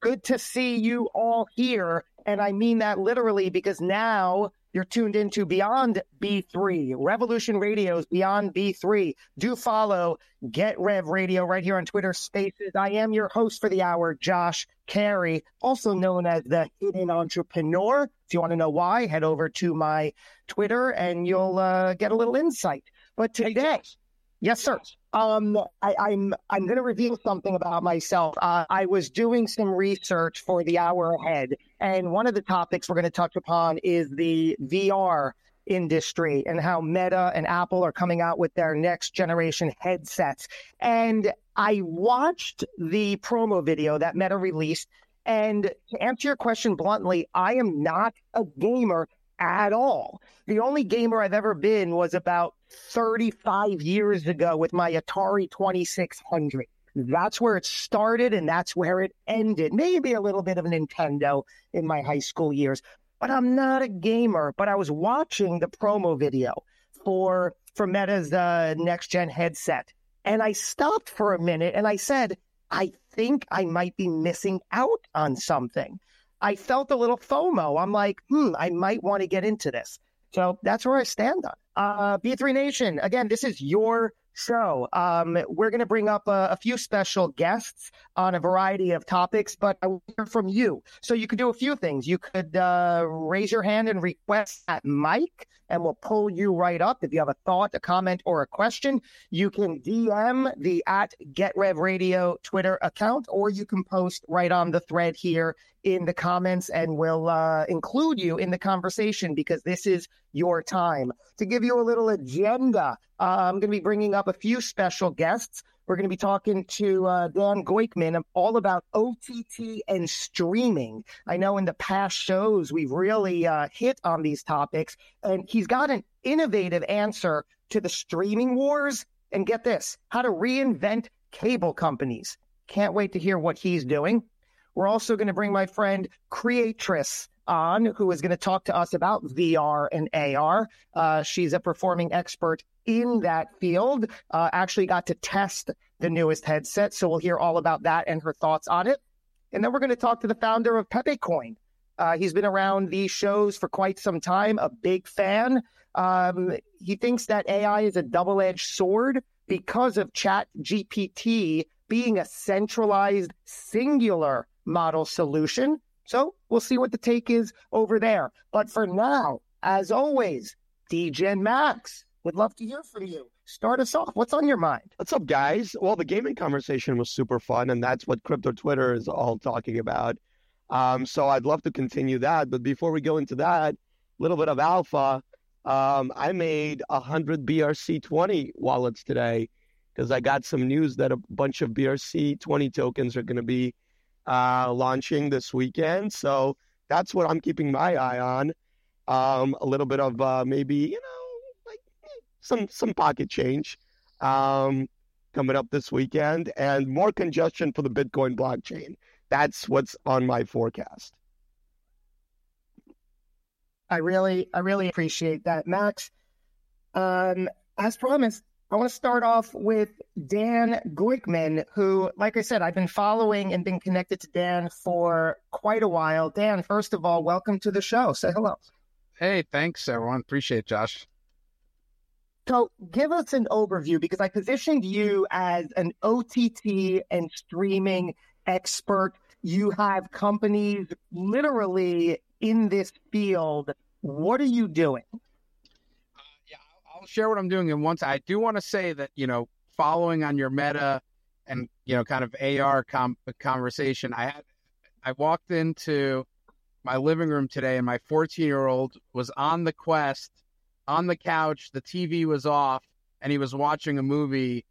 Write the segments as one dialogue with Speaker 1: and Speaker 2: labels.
Speaker 1: good to see you all here. And I mean that literally because now you're tuned into Beyond B3, Revolution Radio's Beyond B3. Do follow Get Rev Radio right here on Twitter Spaces. I am your host for the hour, Josh Cary, also known as the Hidden Entrepreneur. If you want to know why, head over to my Twitter and you'll uh, get a little insight. But today, yes, sir. Um, I, I'm I'm going to reveal something about myself. Uh, I was doing some research for the hour ahead, and one of the topics we're going to touch upon is the VR industry and how Meta and Apple are coming out with their next generation headsets. And I watched the promo video that Meta released. And to answer your question bluntly, I am not a gamer at all. The only gamer I've ever been was about 35 years ago with my Atari 2600. That's where it started and that's where it ended. Maybe a little bit of Nintendo in my high school years, but I'm not a gamer. But I was watching the promo video for for Meta's uh, next gen headset, and I stopped for a minute and I said, I think I might be missing out on something. I felt a little FOMO. I'm like, hmm, I might want to get into this. So that's where I stand on. Uh, B3 Nation, again, this is your show. Um, we're going to bring up a, a, few special guests on a variety of topics, but I will hear from you. So you could do a few things. You could uh, raise your hand and request that mic, and we'll pull you right up. If you have a thought, a comment, or a question, you can DM the at Get Rev Radio Twitter account, or you can post right on the thread here in the comments, and we'll uh, include you in the conversation because this is your time. To give you a little agenda, uh, I'm going to be bringing up a few special guests. We're going to be talking to uh, Dan Goikman all about OTT and streaming. I know in the past shows we've really uh, hit on these topics, and he's got an innovative answer to the streaming wars. And get this how to reinvent cable companies. Can't wait to hear what he's doing. We're also going to bring my friend Creatress on, who is going to talk to us about VR and AR. Uh, she's a performing expert in that field. Uh, actually, got to test the newest headset, so we'll hear all about that and her thoughts on it. And then we're going to talk to the founder of Pepe Coin. Uh, he's been around these shows for quite some time, a big fan. Um, he thinks that AI is a double edged sword because of Chat GPT being a centralized, singular model solution so we'll see what the take is over there. But for now, as always, DJ Max would love to hear from you. Start us off. What's on your mind?
Speaker 2: What's up, guys? Well, the gaming conversation was super fun, and that's what Crypto Twitter is all talking about. Um, so I'd love to continue that. But before we go into that, a little bit of alpha. Um, I made 100 BRC20 wallets today because I got some news that a bunch of BRC20 tokens are going to be uh, launching this weekend. So that's what I'm keeping my eye on. Um, a little bit of uh, maybe you know like some some pocket change um, coming up this weekend, and more congestion for the Bitcoin blockchain. That's what's on my forecast.
Speaker 1: I really, I really appreciate that, Max. Um, as promised, I want to start off with Dan Goikman, who, like I said, I've been following and been connected to Dan for quite a while. Dan, first of all, welcome to the show. Say hello.
Speaker 3: Hey, thanks, everyone. Appreciate it, Josh.
Speaker 1: So, give us an overview because I positioned you as an OTT and streaming expert. You have companies literally in this field. What are you doing?
Speaker 3: Share what I'm doing. And once I do want to say that, you know, following on your meta and, you know, kind of AR com- conversation, I had, I walked into my living room today and my 14 year old was on the quest on the couch. The TV was off and he was watching a movie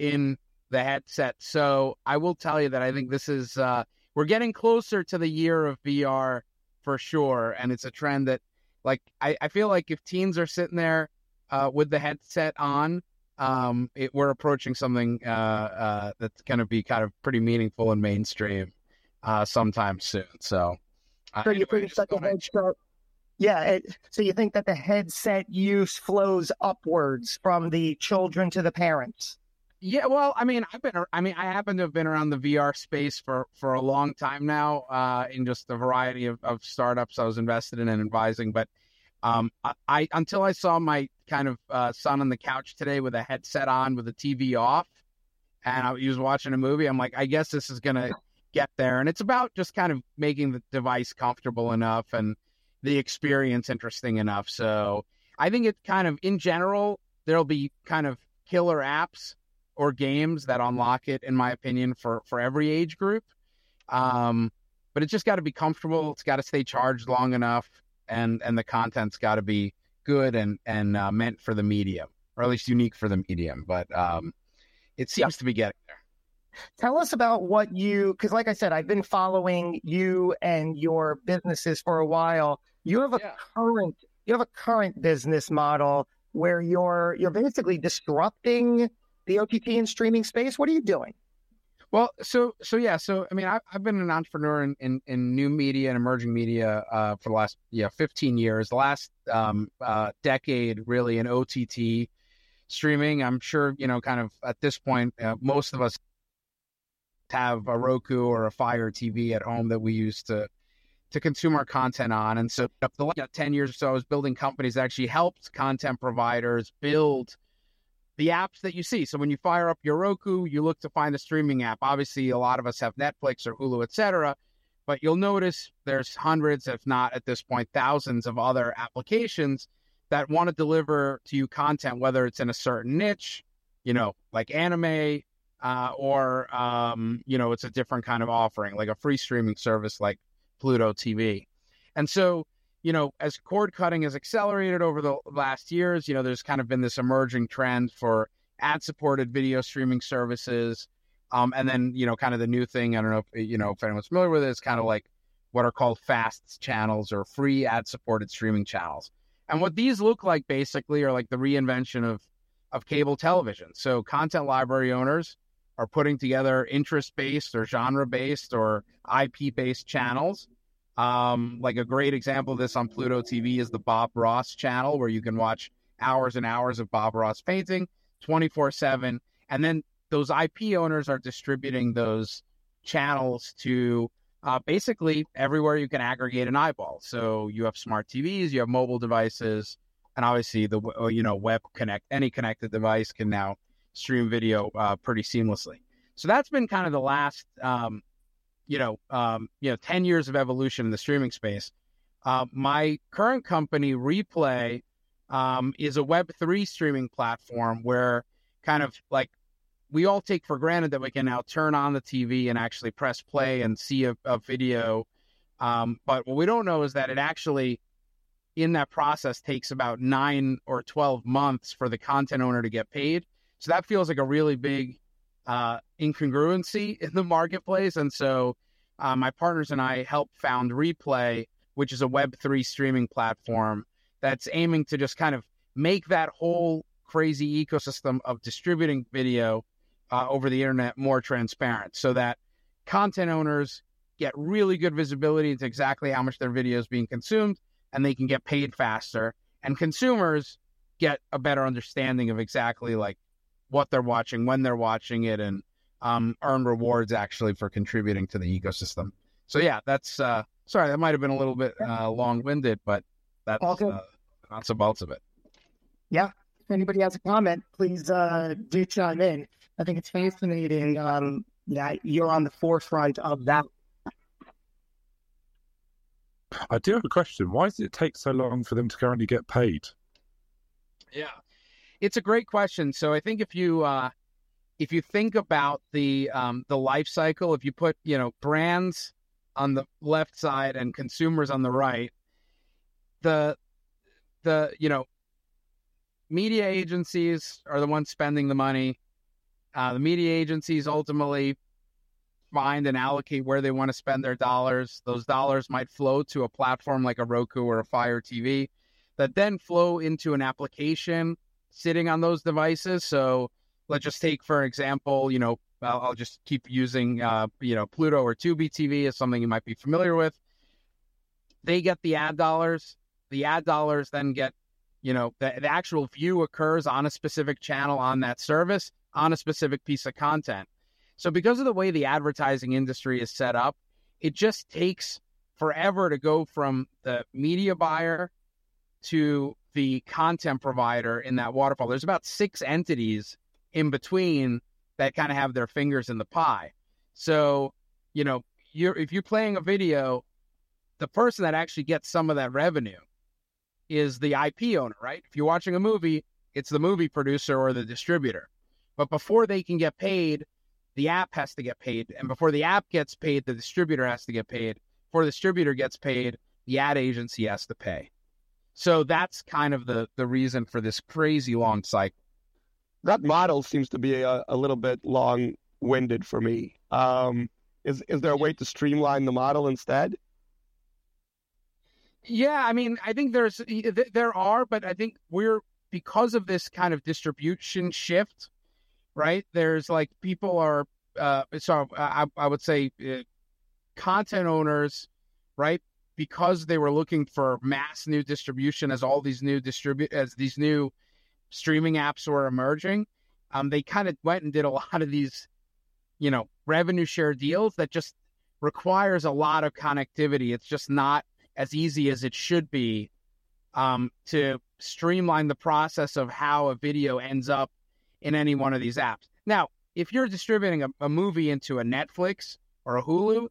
Speaker 3: in the headset. So I will tell you that I think this is, uh, we're getting closer to the year of VR for sure. And it's a trend that, like, I, I feel like if teens are sitting there uh, with the headset on, um, it, we're approaching something uh, uh, that's going to be kind of pretty meaningful and mainstream uh, sometime soon. So,
Speaker 1: uh, so you think that the headset, yeah. It, so you think that the headset use flows upwards from the children to the parents?
Speaker 3: Yeah, well, I mean, I've been, I mean, I happen to have been around the VR space for for a long time now, uh, in just a variety of, of startups I was invested in and advising. But um, I, I until I saw my kind of uh, son on the couch today with a headset on, with the TV off, and I, he was watching a movie. I'm like, I guess this is gonna get there, and it's about just kind of making the device comfortable enough and the experience interesting enough. So I think it kind of, in general, there'll be kind of killer apps or games that unlock it, in my opinion, for for every age group. Um, but it's just got to be comfortable. It's got to stay charged long enough, and and the content's got to be good and and uh, meant for the medium, or at least unique for the medium. But um, it seems yeah. to be getting there.
Speaker 1: Tell us about what you, because like I said, I've been following you and your businesses for a while. You have a yeah. current, you have a current business model where you're you're basically disrupting the OTT and streaming space? What are you doing?
Speaker 3: Well, so so yeah, so I mean, I've, I've been an entrepreneur in, in, in new media and emerging media uh, for the last yeah 15 years. The last um, uh, decade, really, in OTT streaming. I'm sure you know, kind of at this point, uh, most of us have a Roku or a Fire TV at home that we use to to consume our content on. And so, the last 10 years or so, I was building companies that actually helped content providers build the apps that you see. So when you fire up your Roku, you look to find a streaming app. Obviously, a lot of us have Netflix or Hulu, etc. But you'll notice there's hundreds, if not at this point, thousands of other applications that want to deliver to you content, whether it's in a certain niche, you know, like anime, uh, or um, you know, it's a different kind of offering, like a free streaming service like Pluto TV. And so you know, as cord cutting has accelerated over the last years, you know, there's kind of been this emerging trend for ad supported video streaming services. Um, and then, you know, kind of the new thing, I don't know if, you know, if anyone's familiar with it, it's kind of like what are called fast channels or free ad supported streaming channels. And what these look like basically are like the reinvention of, of cable television. So content library owners are putting together interest based or genre based or IP based channels um, like a great example of this on Pluto TV is the Bob Ross channel, where you can watch hours and hours of Bob Ross painting 24 7. And then those IP owners are distributing those channels to uh, basically everywhere you can aggregate an eyeball. So you have smart TVs, you have mobile devices, and obviously the you know web connect any connected device can now stream video uh, pretty seamlessly. So that's been kind of the last um, you know, um, you know, 10 years of evolution in the streaming space. Uh, my current company, Replay, um, is a Web3 streaming platform where kind of like we all take for granted that we can now turn on the TV and actually press play and see a, a video. Um, but what we don't know is that it actually, in that process, takes about nine or 12 months for the content owner to get paid. So that feels like a really big uh, incongruency in the marketplace. And so uh, my partners and I helped found Replay, which is a Web3 streaming platform that's aiming to just kind of make that whole crazy ecosystem of distributing video uh, over the internet more transparent so that content owners get really good visibility into exactly how much their video is being consumed and they can get paid faster and consumers get a better understanding of exactly like what they're watching, when they're watching it, and um, earn rewards actually for contributing to the ecosystem. So yeah, that's uh, sorry that might have been a little bit uh, long winded, but that's uh, lots of bolts of it.
Speaker 1: Yeah. If anybody has a comment, please uh, do chime in. I think it's fascinating um, that you're on the forefront of that.
Speaker 4: I do have a question. Why does it take so long for them to currently get paid?
Speaker 3: Yeah, it's a great question. So I think if you uh, if you think about the um, the life cycle, if you put you know brands on the left side and consumers on the right, the the you know media agencies are the ones spending the money. Uh, the media agencies ultimately find and allocate where they want to spend their dollars. Those dollars might flow to a platform like a Roku or a Fire TV that then flow into an application sitting on those devices. So let's just take, for example, you know, I'll, I'll just keep using, uh, you know, Pluto or Tubi TV as something you might be familiar with. They get the ad dollars. The ad dollars then get, you know, the, the actual view occurs on a specific channel on that service. on a specific piece of content. So because of the way the advertising industry is set up, it just takes forever to go from the media buyer to the content provider in that waterfall. There's about six entities in between that kind of have their fingers in the pie. So, you know, you're if you're playing a video, the person that actually gets some of that revenue is the IP owner, right? If you're watching a movie, it's the movie producer or the distributor. But before they can get paid, the app has to get paid. And before the app gets paid, the distributor has to get paid. Before the distributor gets paid, the ad agency has to pay. So that's kind of the the reason for this crazy long cycle.
Speaker 2: That model seems to be a, a little bit long winded for me. Um, is is there a way to streamline the model instead?
Speaker 3: Yeah, I mean, I think there's there are, but I think we're because of this kind of distribution shift, right? There's like people are, uh, so I, I would say, uh, content owners, right? Because they were looking for mass new distribution as all these new distribute as these new streaming apps were emerging, um, they kind of went and did a lot of these, you know, revenue share deals that just requires a lot of connectivity. It's just not as easy as it should be um, to streamline the process of how a video ends up in any one of these apps. Now, if you're distributing a, a movie into a Netflix or a Hulu,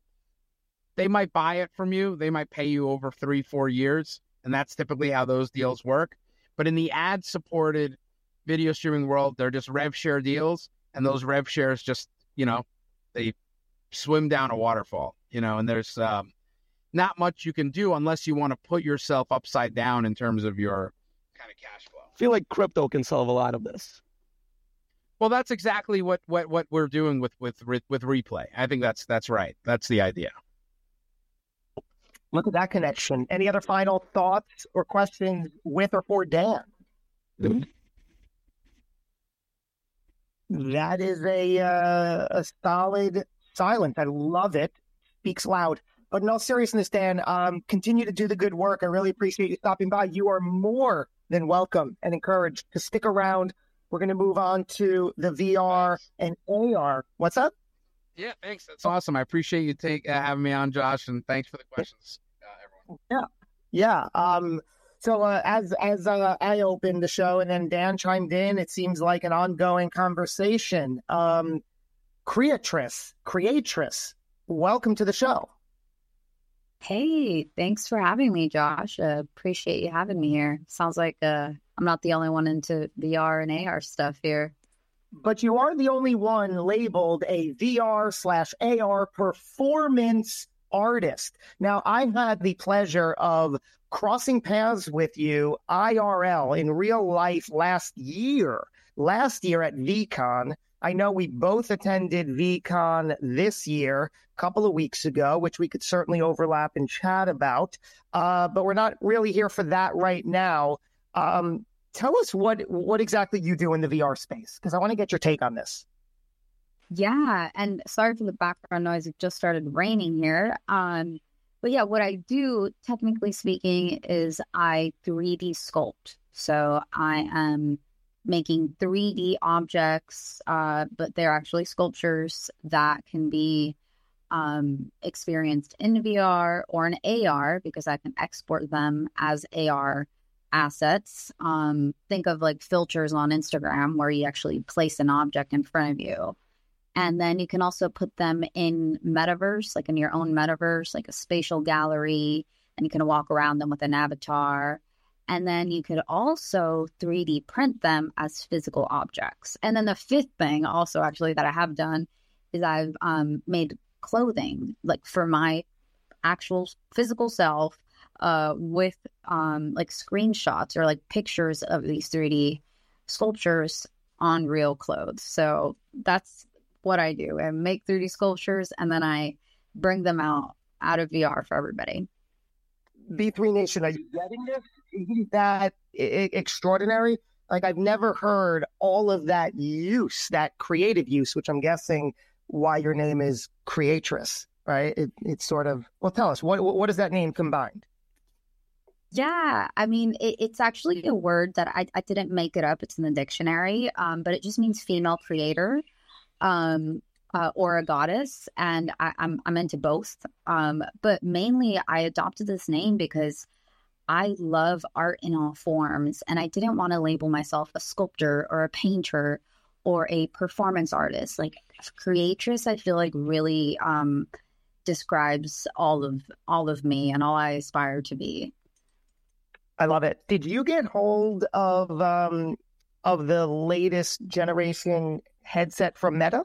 Speaker 3: they might buy it from you. They might pay you over three, four years. And that's typically how those deals work. But in the ad supported video streaming world, they're just rev share deals. And those rev shares just, you know, they swim down a waterfall, you know, and there's um, not much you can do unless you want to put yourself upside down in terms of your kind of cash flow.
Speaker 2: I feel like crypto can solve a lot of this.
Speaker 3: Well, that's exactly what, what, what we're doing with, with with replay. I think that's that's right. That's the idea.
Speaker 1: Look at that connection. Any other final thoughts or questions with or for Dan? Mm-hmm. That is a uh, a solid silence. I love it. Speaks loud. But in all seriousness, Dan, um, continue to do the good work. I really appreciate you stopping by. You are more than welcome and encouraged to stick around. We're going to move on to the VR and AR. What's up?
Speaker 3: Yeah, thanks. That's awesome. I appreciate you take uh, having me on, Josh, and thanks for the questions, uh,
Speaker 1: everyone. Yeah, yeah. Um, so uh, as as uh, I opened the show and then Dan chimed in, it seems like an ongoing conversation. Um, Creatrice, Creatrice, welcome to the show.
Speaker 5: Hey, thanks for having me, Josh. Uh, appreciate you having me here. Sounds like uh, I'm not the only one into VR and AR stuff here.
Speaker 1: But you are the only one labeled a VR slash AR performance artist. Now, I've had the pleasure of crossing paths with you IRL in real life last year. Last year at VeeCon, I know we both attended VeeCon this year, a couple of weeks ago, which we could certainly overlap and chat about. Uh, but we're not really here for that right now. Um, tell us what what exactly you do in the VR space, because I want to get your take on this.
Speaker 5: Yeah, and sorry for the background noise. It just started raining here. Um, but yeah, what I do, technically speaking, is I 3D sculpt. So I am making 3D objects, uh, but they're actually sculptures that can be um, experienced in VR or in AR because I can export them as AR assets. Um, think of like filters on Instagram where you actually place an object in front of you. And then you can also put them in metaverse, like in your own metaverse, like a spatial gallery, and you can walk around them with an avatar. And then you could also 3D print them as physical objects. And then the fifth thing, also actually, that I have done is I've um, made clothing, like for my actual physical self, uh, with um, like screenshots or like pictures of these 3D sculptures on real clothes. So that's what I do. I make 3D sculptures and then I bring them out out of VR for everybody.
Speaker 1: B3 Nation, are you getting this? Isn't that extraordinary? Like I've never heard all of that use, that creative use, which I'm guessing why your name is Creatress, right? It, it's sort of well. Tell us what what is that name combined?
Speaker 5: Yeah, I mean, it, it's actually a word that I, I didn't make it up. It's in the dictionary, um, but it just means female creator um, uh, or a goddess, and I, I'm I'm into both. Um, but mainly, I adopted this name because I love art in all forms, and I didn't want to label myself a sculptor or a painter or a performance artist. Like creatress, I feel like really um, describes all of all of me and all I aspire to be.
Speaker 1: I love it. Did you get hold of um, of the latest generation headset from Meta?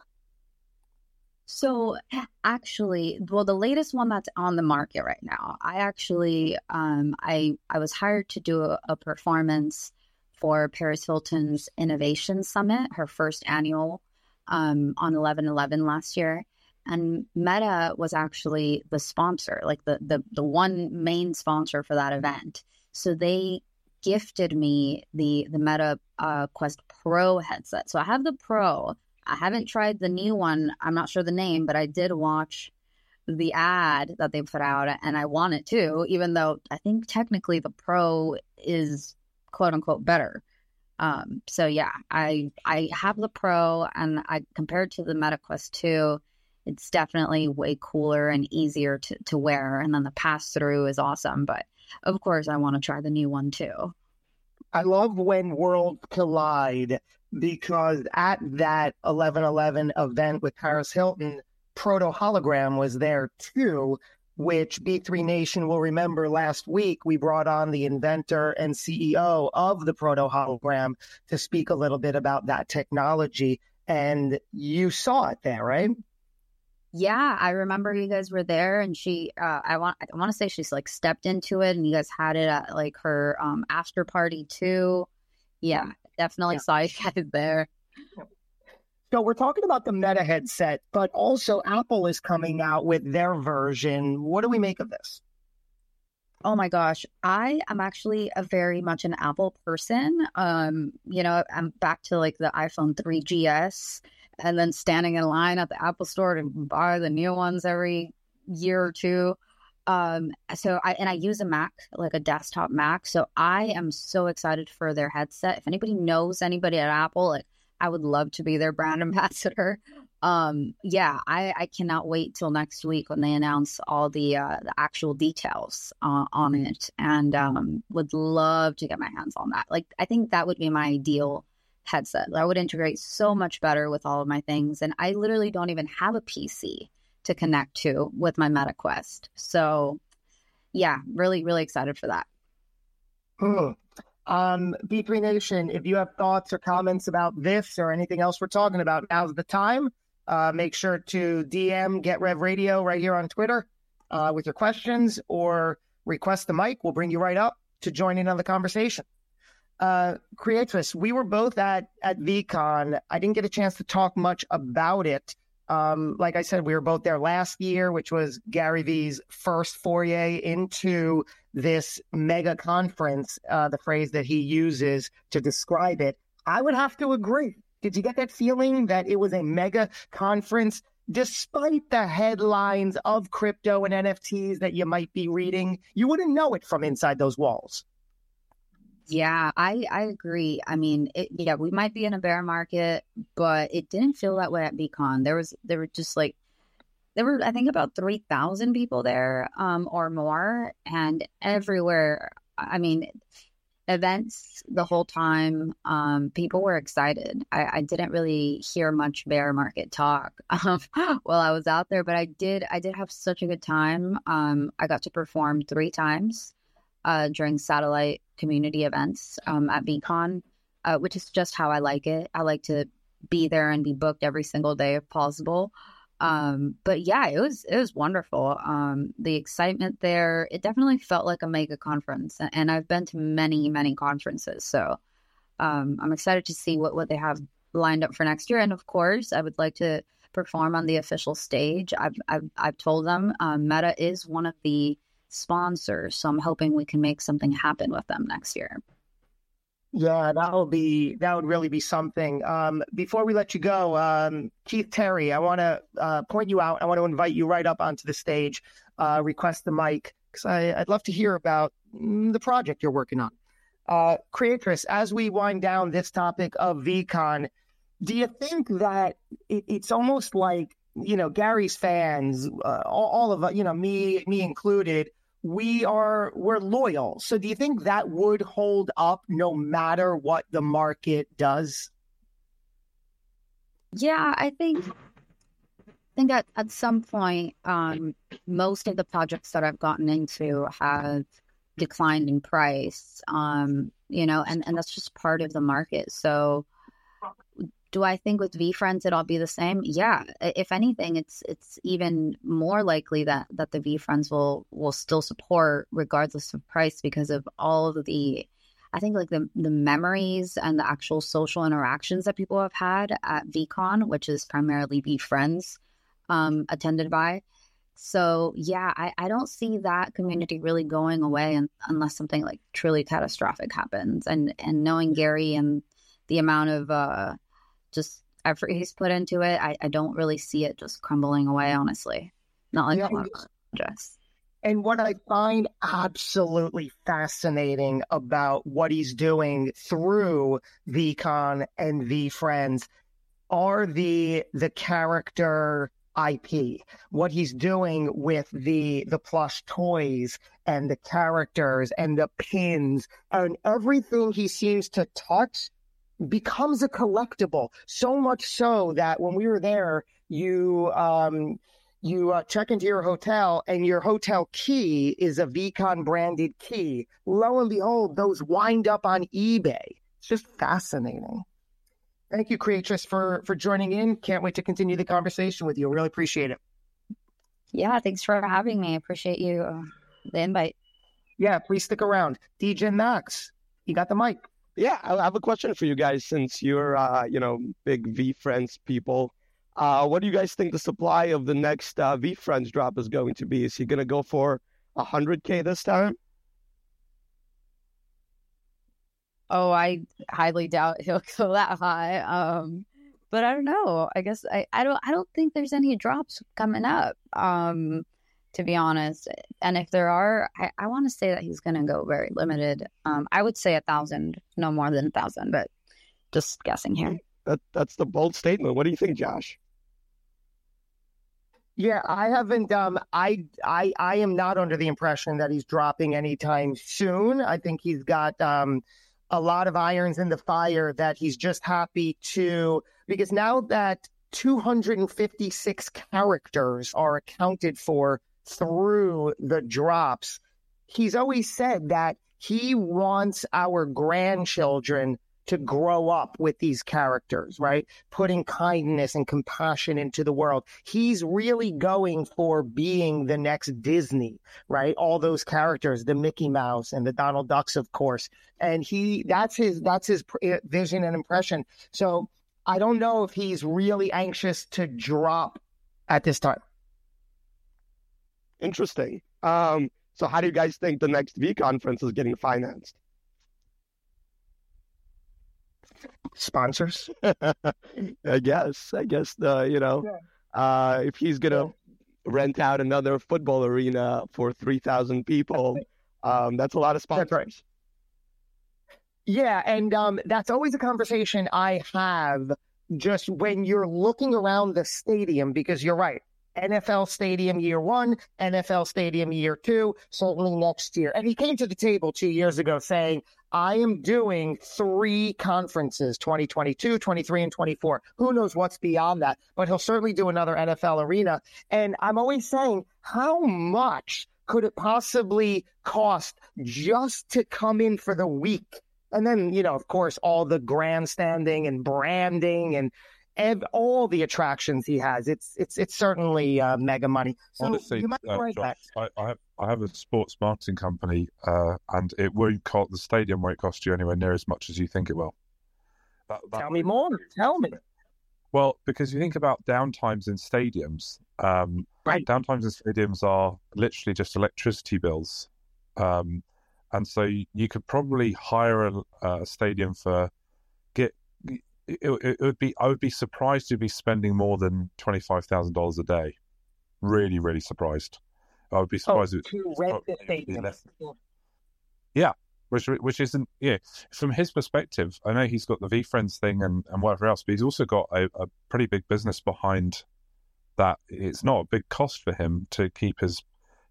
Speaker 5: So actually, well, the latest one that's on the market right now, I actually, um, I I was hired to do a, a performance for Paris Hilton's Innovation Summit, her first annual, um, on eleven eleven last year, and Meta was actually the sponsor, like the the the one main sponsor for that event. So they gifted me the the Meta uh, Quest Pro headset. So I have the Pro. I haven't tried the new one. I'm not sure the name, but I did watch the ad that they put out, and I want it too. Even though I think technically the Pro is quote unquote better. Um, so yeah, I I have the Pro, and I compared to the Meta Quest 2, it's definitely way cooler and easier to, to wear. And then the pass through is awesome. But of course, I want to try the new one too.
Speaker 1: I love when worlds collide because at that 1111 event with Paris Hilton, Proto Hologram was there too, which B3 Nation will remember last week. We brought on the inventor and CEO of the Proto Hologram to speak a little bit about that technology. And you saw it there, right?
Speaker 5: Yeah, I remember you guys were there, and she, uh, I want, I want to say she's like stepped into it, and you guys had it at like her um after party too. Yeah, definitely yeah. saw you guys there.
Speaker 1: So we're talking about the Meta headset, but also Apple is coming out with their version. What do we make of this?
Speaker 5: Oh my gosh, I am actually a very much an Apple person. Um, you know, I'm back to like the iPhone 3GS and then standing in line at the Apple store to buy the new ones every year or two. Um, so I and I use a Mac, like a desktop Mac. So I am so excited for their headset. If anybody knows anybody at Apple, like I would love to be their brand ambassador. Um, yeah, I, I cannot wait till next week when they announce all the uh, the actual details uh, on it, and um, would love to get my hands on that. Like I think that would be my ideal headset. That would integrate so much better with all of my things. And I literally don't even have a PC to connect to with my Meta Quest. So, yeah, really, really excited for that.
Speaker 1: Um, B3 Nation, if you have thoughts or comments about this or anything else we're talking about, now's the time. Uh, make sure to DM Get Rev Radio right here on Twitter uh, with your questions or request the mic. We'll bring you right up to join in on the conversation uh, Creatress, we were both at at VeeCon. I didn't get a chance to talk much about it. Um, like I said, we were both there last year, which was Gary Vee's first foray into this mega conference, uh, the phrase that he uses to describe it. I would have to agree. Did you get that feeling that it was a mega conference despite the headlines of crypto and NFTs that you might be reading? You wouldn't know it from inside those walls.
Speaker 5: Yeah, I I agree. I mean, it, yeah, we might be in a bear market, but it didn't feel that way at VeeCon. There was there were just like there were I think about three thousand people there, um, or more, and everywhere. I mean, events the whole time. Um, people were excited. I, I didn't really hear much bear market talk um, while I was out there, but I did. I did have such a good time. Um, I got to perform three times uh, during satellite community events um, at VeeCon, uh, which is just how I like it. I like to be there and be booked every single day if possible. Um, but yeah, it was it was wonderful. Um, the excitement there, it definitely felt like a mega conference, and I've been to many many conferences, so um, I'm excited to see what what they have lined up for next year. And of course, I would like to perform on the official stage. I've I've, I've told them um, Meta is one of the sponsors. So I'm hoping we can make something happen with them next year.
Speaker 1: Yeah, that will be that would really be something. Um, before we let you go, um, Keith Terry, I want to uh, point you out. I want to invite you right up onto the stage. Uh, request the mic. because I'd love to hear about mm, the project you're working on. Uh, Creatress, as we wind down this topic of VCon, do you think that it, it's almost like you know Gary's fans, uh, all, all of you know me, me included, we are we're loyal. So do you think that would hold up no matter what the market does?
Speaker 5: Yeah, I think I think at, at some point, um, most of the projects that I've gotten into have declined in price. Um, you know, and, and that's just part of the market. So do I think with VeeFriends it'll be the same? Yeah. If anything, it's it's even more likely that that the VeeFriends will will still support regardless of price because of all of the I think like the the memories and the actual social interactions that people have had at VeeCon, which is primarily VeeFriends um, attended by. So yeah, I, I don't see that community really going away un- unless something like truly catastrophic happens. And and knowing Gary and the amount of uh, just effort he's put into it, I, I don't really see it just crumbling away, honestly. Not like yeah, a lot of projects.
Speaker 1: And what I find absolutely fascinating about what he's doing through VeeCon and VeeFriends are the the character IP. What he's doing with the the plush toys and the characters and the pins and everything he seems to touch becomes a collectible. So much so that when we were there, you um, you uh, check into your hotel and your hotel key is a VeeCon branded key. Lo and behold, those wind up on eBay. It's just fascinating. Thank you, Creatress, for for joining in. Can't wait to continue the conversation with you. Really appreciate it.
Speaker 5: Yeah, thanks for having me. I appreciate you uh, the invite.
Speaker 1: Yeah, please stick around. DJ Max, you got the mic.
Speaker 2: Yeah, I have a question for you guys since you're, uh, you know, big VeeFriends people. Uh, what do you guys think the supply of the next uh, VeeFriends drop is going to be? Is he going to go for 100K this time?
Speaker 5: Oh, I highly doubt he'll go that high. Um, but I don't know. I guess I, I don't I don't think there's any drops coming up. Um, to be honest. And if there are, I, I want to say that he's going to go very limited. Um, I would say a thousand, no more than a thousand, but just guessing here.
Speaker 2: That that's the bold statement. What do you think, Josh?
Speaker 1: Yeah, I haven't. Um, I I I am not under the impression that he's dropping anytime soon. I think he's got um a lot of irons in the fire that he's just happy to because now that 256 characters are accounted for through the drops, he's always said that he wants our grandchildren to grow up with these characters, right? Putting kindness and compassion into the world. He's really going for being the next Disney, right? All those characters, the Mickey Mouse and the Donald Ducks, of course. And he, that's his, that's his eh, vision and impression. So I don't know if he's really anxious to drop at this time.
Speaker 2: Interesting. Um, so how do you guys think the next V conference is getting financed?
Speaker 1: Sponsors,
Speaker 2: I guess. I guess the you know, yeah. uh, if he's gonna yeah. rent out another football arena for three thousand people, um, that's a lot of sponsors. Right.
Speaker 1: Yeah, and um, that's always a conversation I have just when you're looking around the stadium because you're right. NFL Stadium year one, NFL Stadium year two, certainly next year. And he came to the table two years ago saying, I am doing three conferences 2022, 23, and 24. Who knows what's beyond that? But he'll certainly do another NFL arena. And I'm always saying, how much could it possibly cost just to come in for the week? And then, you know, of course, all the grandstanding and branding and ev- all the attractions he has. It's it's it's certainly uh, mega money. So Honestly, you might right Josh,
Speaker 4: I, I, have I have a sports marketing company, uh, and it won't cost the stadium won't cost you anywhere near as much as you think it will.
Speaker 1: That, that Tell me more. Tell me.
Speaker 4: Well, because you think about downtimes in stadiums, um, right. downtimes in stadiums are literally just electricity bills. Um, and so you could probably hire a, a stadium for it, it, would be I would be surprised to be spending more than twenty five thousand dollars a day. Really, really surprised. I would be
Speaker 1: Oh,
Speaker 4: surprised if
Speaker 1: to rent the stadium.
Speaker 4: less. which which isn't yeah from his perspective i know he's got the VeeFriends thing and, and whatever else but he's also got a, a pretty big business behind that it's not a big cost for him to keep his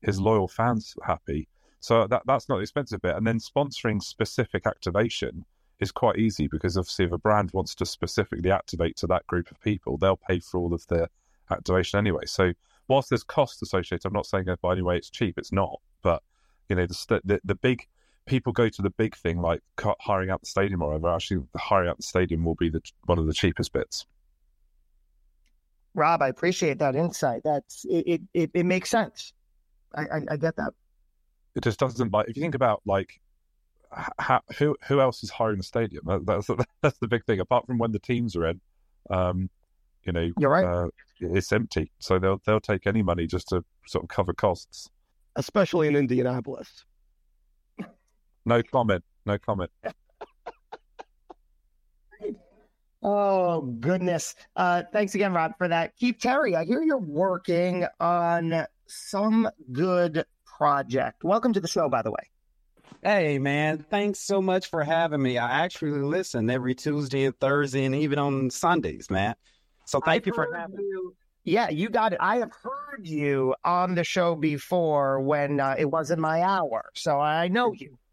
Speaker 4: his loyal fans happy so that that's not the expensive bit and then sponsoring specific activation is quite easy because obviously if a brand wants to specifically activate to that group of people they'll pay for all of the activation anyway so whilst there's cost associated i'm not saying that by any way it's cheap it's not but you know the the, the big people go to the big thing like hiring out the stadium or whatever. Actually, hiring out the stadium will be the one of the cheapest bits.
Speaker 1: Rob, I appreciate that insight. That's it. It, it, it makes sense. I, I, I get that.
Speaker 4: It just doesn't like if you think about like how, who who else is hiring the stadium. That, that's that's the big thing. Apart from when the teams are in, um, you know,
Speaker 1: You're right.
Speaker 4: uh, it's empty. So they'll they'll take any money just to sort of cover costs.
Speaker 2: especially in Indianapolis.
Speaker 4: No comment. No comment.
Speaker 1: Oh goodness! Uh, thanks again, Rob, for that. Keith Terry, I hear you're working on some good project. Welcome to the show, by the way.
Speaker 6: Hey, man, thanks so much for having me. I actually listen every Tuesday and Thursday and even on Sundays, man. So thank
Speaker 1: I've
Speaker 6: you for having
Speaker 1: you. Yeah, you got it. I have heard you on the show before when uh, it wasn't my hour, so I know you.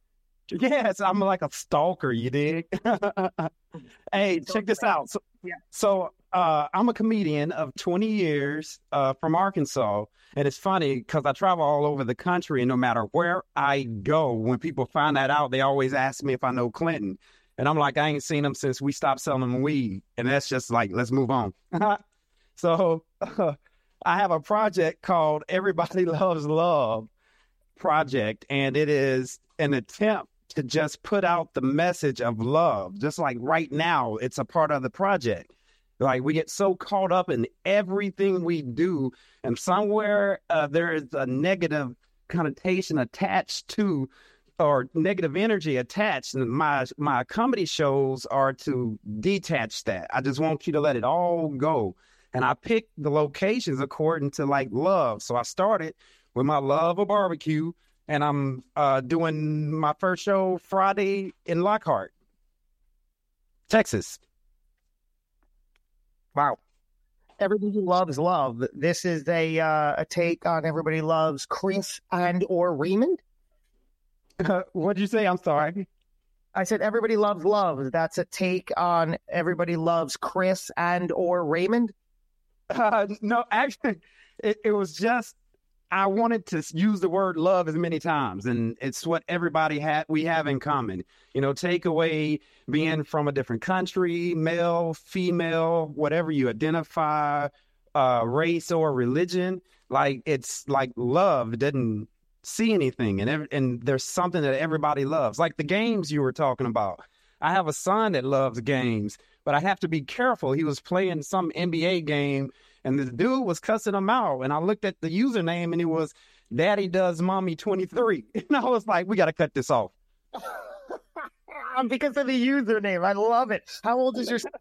Speaker 6: Yes, I'm like a stalker, you dig? hey, check this out. So,
Speaker 1: Yeah.
Speaker 6: so uh, I'm a comedian of 20 years uh, from Arkansas. And it's funny because I travel all over the country, and no matter where I go, when people find that out, they always ask me if I know Clinton. And I'm like, I ain't seen him since we stopped selling weed. And that's just like, let's move on. so I have a project called Everybody Loves Love Project, and it is an attempt to just put out the message of love. Just like right now, it's a part of the project. Like we get so caught up in everything we do, and somewhere uh, there is a negative connotation attached to, or negative energy attached. And my my comedy shows are to detach that. I just want you to let it all go. And I picked the locations according to like love. So I started with my love of barbecue, and I'm uh, doing my first show Friday in Lockhart, Texas.
Speaker 1: Wow. Everybody loves love. This is a uh, a take on everybody loves Chris and or Raymond.
Speaker 6: What'd you say? I'm sorry.
Speaker 1: I said everybody loves love. That's a take on everybody loves Chris and or Raymond.
Speaker 6: Uh, no, actually, it, it was just I wanted to use the word love as many times, and it's what everybody had we have in common. You know, take away being from a different country, male, female, whatever you identify, uh, race or religion. Like it's like love doesn't see anything, and ev- and there's something that everybody loves, like the games you were talking about. I have a son that loves games, but I have to be careful. He was playing some NBA game, and this dude was cussing him out. And I looked at the username, and it was "Daddy Does Mommy 23," and I was like, "We got to cut this off."
Speaker 1: because of the username, I love it. How old is your son?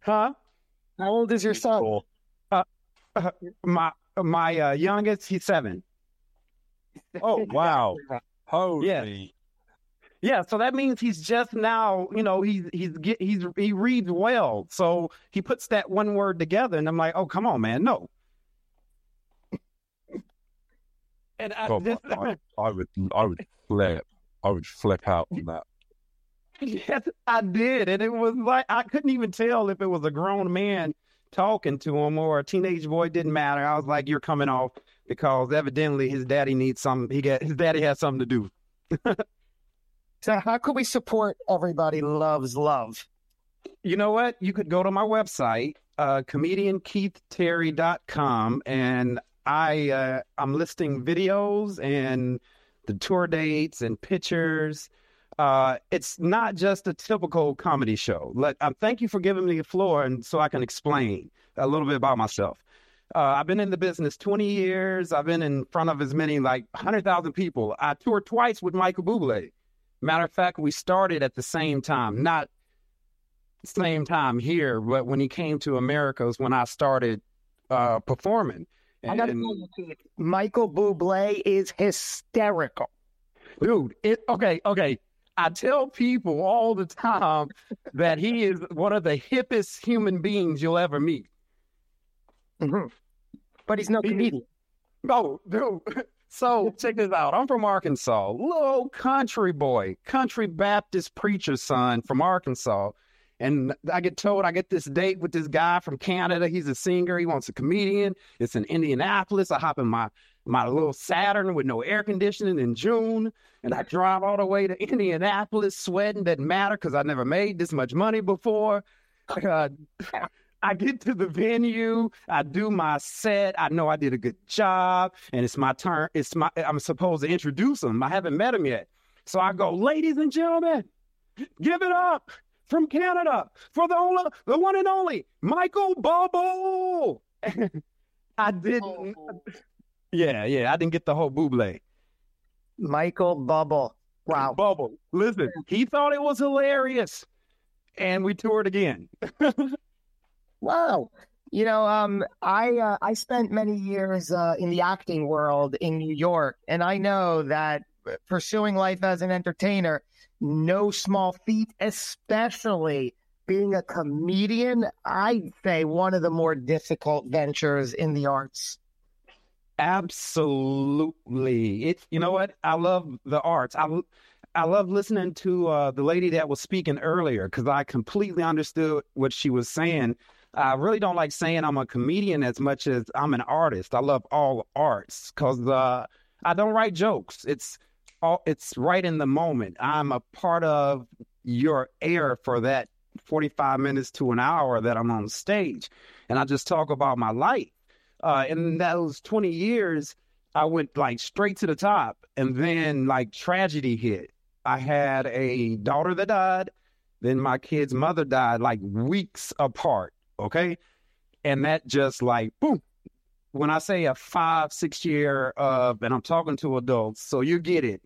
Speaker 6: Huh?
Speaker 1: How old is your son?
Speaker 4: Cool.
Speaker 6: My my uh, youngest, he's seven.
Speaker 4: Oh wow! Holy!
Speaker 6: Yeah, so that means he's just now, you know, he's he's get, he's he reads well, so he puts that one word together, and I'm like, oh, come on, man, no. And I,
Speaker 4: Oh, I, I would I would flip. I would flip out on that.
Speaker 6: yes, I did, and it was like I couldn't even tell if it was a grown man talking to him or a teenage boy. Didn't matter. I was like, you're coming off because evidently his daddy needs some. He got his daddy has something to do.
Speaker 1: So how could we support everybody loves love?
Speaker 6: You know what? You could go to my website, uh, comediankeithterry.com, and I uh, I'm listing videos and the tour dates and pictures. Uh, it's not just a typical comedy show. Let, uh, thank you for giving me the floor, and so I can explain a little bit about myself. Uh, I've been in the business 20 years. I've been in front of as many like 100,000 people. I toured twice with Michael Bublé. Matter of fact, we started at the same time, not same time here, but when he came to America was when I started uh, performing.
Speaker 1: I gotta
Speaker 6: And-
Speaker 1: tell you, Keith, Michael Bublé is hysterical.
Speaker 6: dude it okay okay i tell people all the time that he is one of the hippest human beings you'll ever meet
Speaker 1: Mhm. But he's no comedian.
Speaker 6: no dude so check this out i'm from arkansas little country boy country baptist preacher son from arkansas and I get told I get this date with this guy from Canada. He's a singer. He wants a comedian. It's in Indianapolis. I hop in my my little Saturn with no air conditioning in June, and I drive all the way to Indianapolis, sweating. Doesn't matter because I never made this much money before. Uh, I get to the venue. I do my set. I know I did a good job, and it's my turn. It's my. I'm supposed to introduce them. I haven't met him yet, so I go, ladies and gentlemen, give it up from Canada for the only, the one and only Michael Bubble. I didn't. Yeah, yeah, I didn't get the whole buble.
Speaker 1: Michael Bubble. Wow.
Speaker 6: Bubble. Listen, he thought it was hilarious, and we toured again.
Speaker 1: Wow. You know, um, I uh, I spent many years uh, in the acting world in New York, and I know that pursuing life as an entertainer, no small feat, especially being a comedian. I'd say one of the more difficult ventures in the arts.
Speaker 6: Absolutely. It. You know what? I love the arts. I I love listening to uh, the lady that was speaking earlier because I completely understood what she was saying. I really don't like saying I'm a comedian as much as I'm an artist. I love all arts because uh, I don't write jokes. It's all. It's right in the moment. I'm a part of your air for that 45 minutes to an hour that I'm on stage, and I just talk about my life. Uh, in those 20 years, I went like straight to the top, and then like tragedy hit. I had a daughter that died, then my kid's mother died like weeks apart. Okay, and mm-hmm. that just like boom. When I say a five, six year of, and I'm talking to adults, so you get it,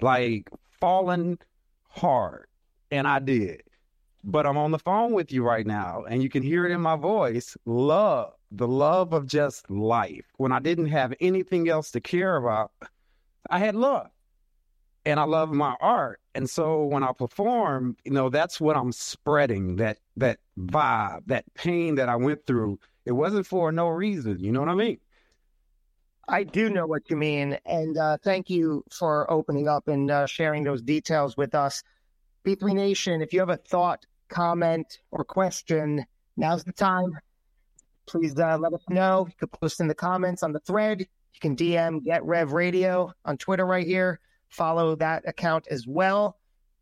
Speaker 6: like falling hard, and I did. But I'm on the phone with you right now, and you can hear it in my voice. Love, the love of just life. When I didn't have anything else to care about, I had love. And I love my art. And so when I perform, you know, that's what I'm spreading, that that vibe, that pain that I went through. It wasn't for no reason. You know what I mean?
Speaker 1: I do know what you mean, and uh, thank you for opening up and uh, sharing those details with us. B3 Nation, if you have a thought, comment, or question, now's the time. Please uh, let us know. You can post in the comments on the thread. You can DM Get Rev Radio on Twitter right here. Follow that account as well.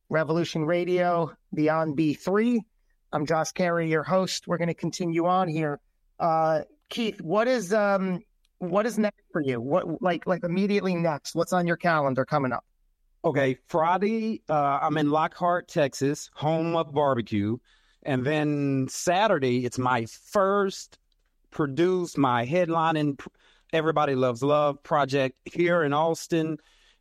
Speaker 1: Revolution Radio Beyond B3. I'm Josh Cary, your host. We're going to continue on here. Uh, Keith, what is um what is next for you? What like like immediately next? What's on your calendar coming up?
Speaker 6: Okay, Friday, uh, I'm in Lockhart, Texas, home of barbecue. And then Saturday, it's my first produced, my headlining Everybody Loves Love project here in Austin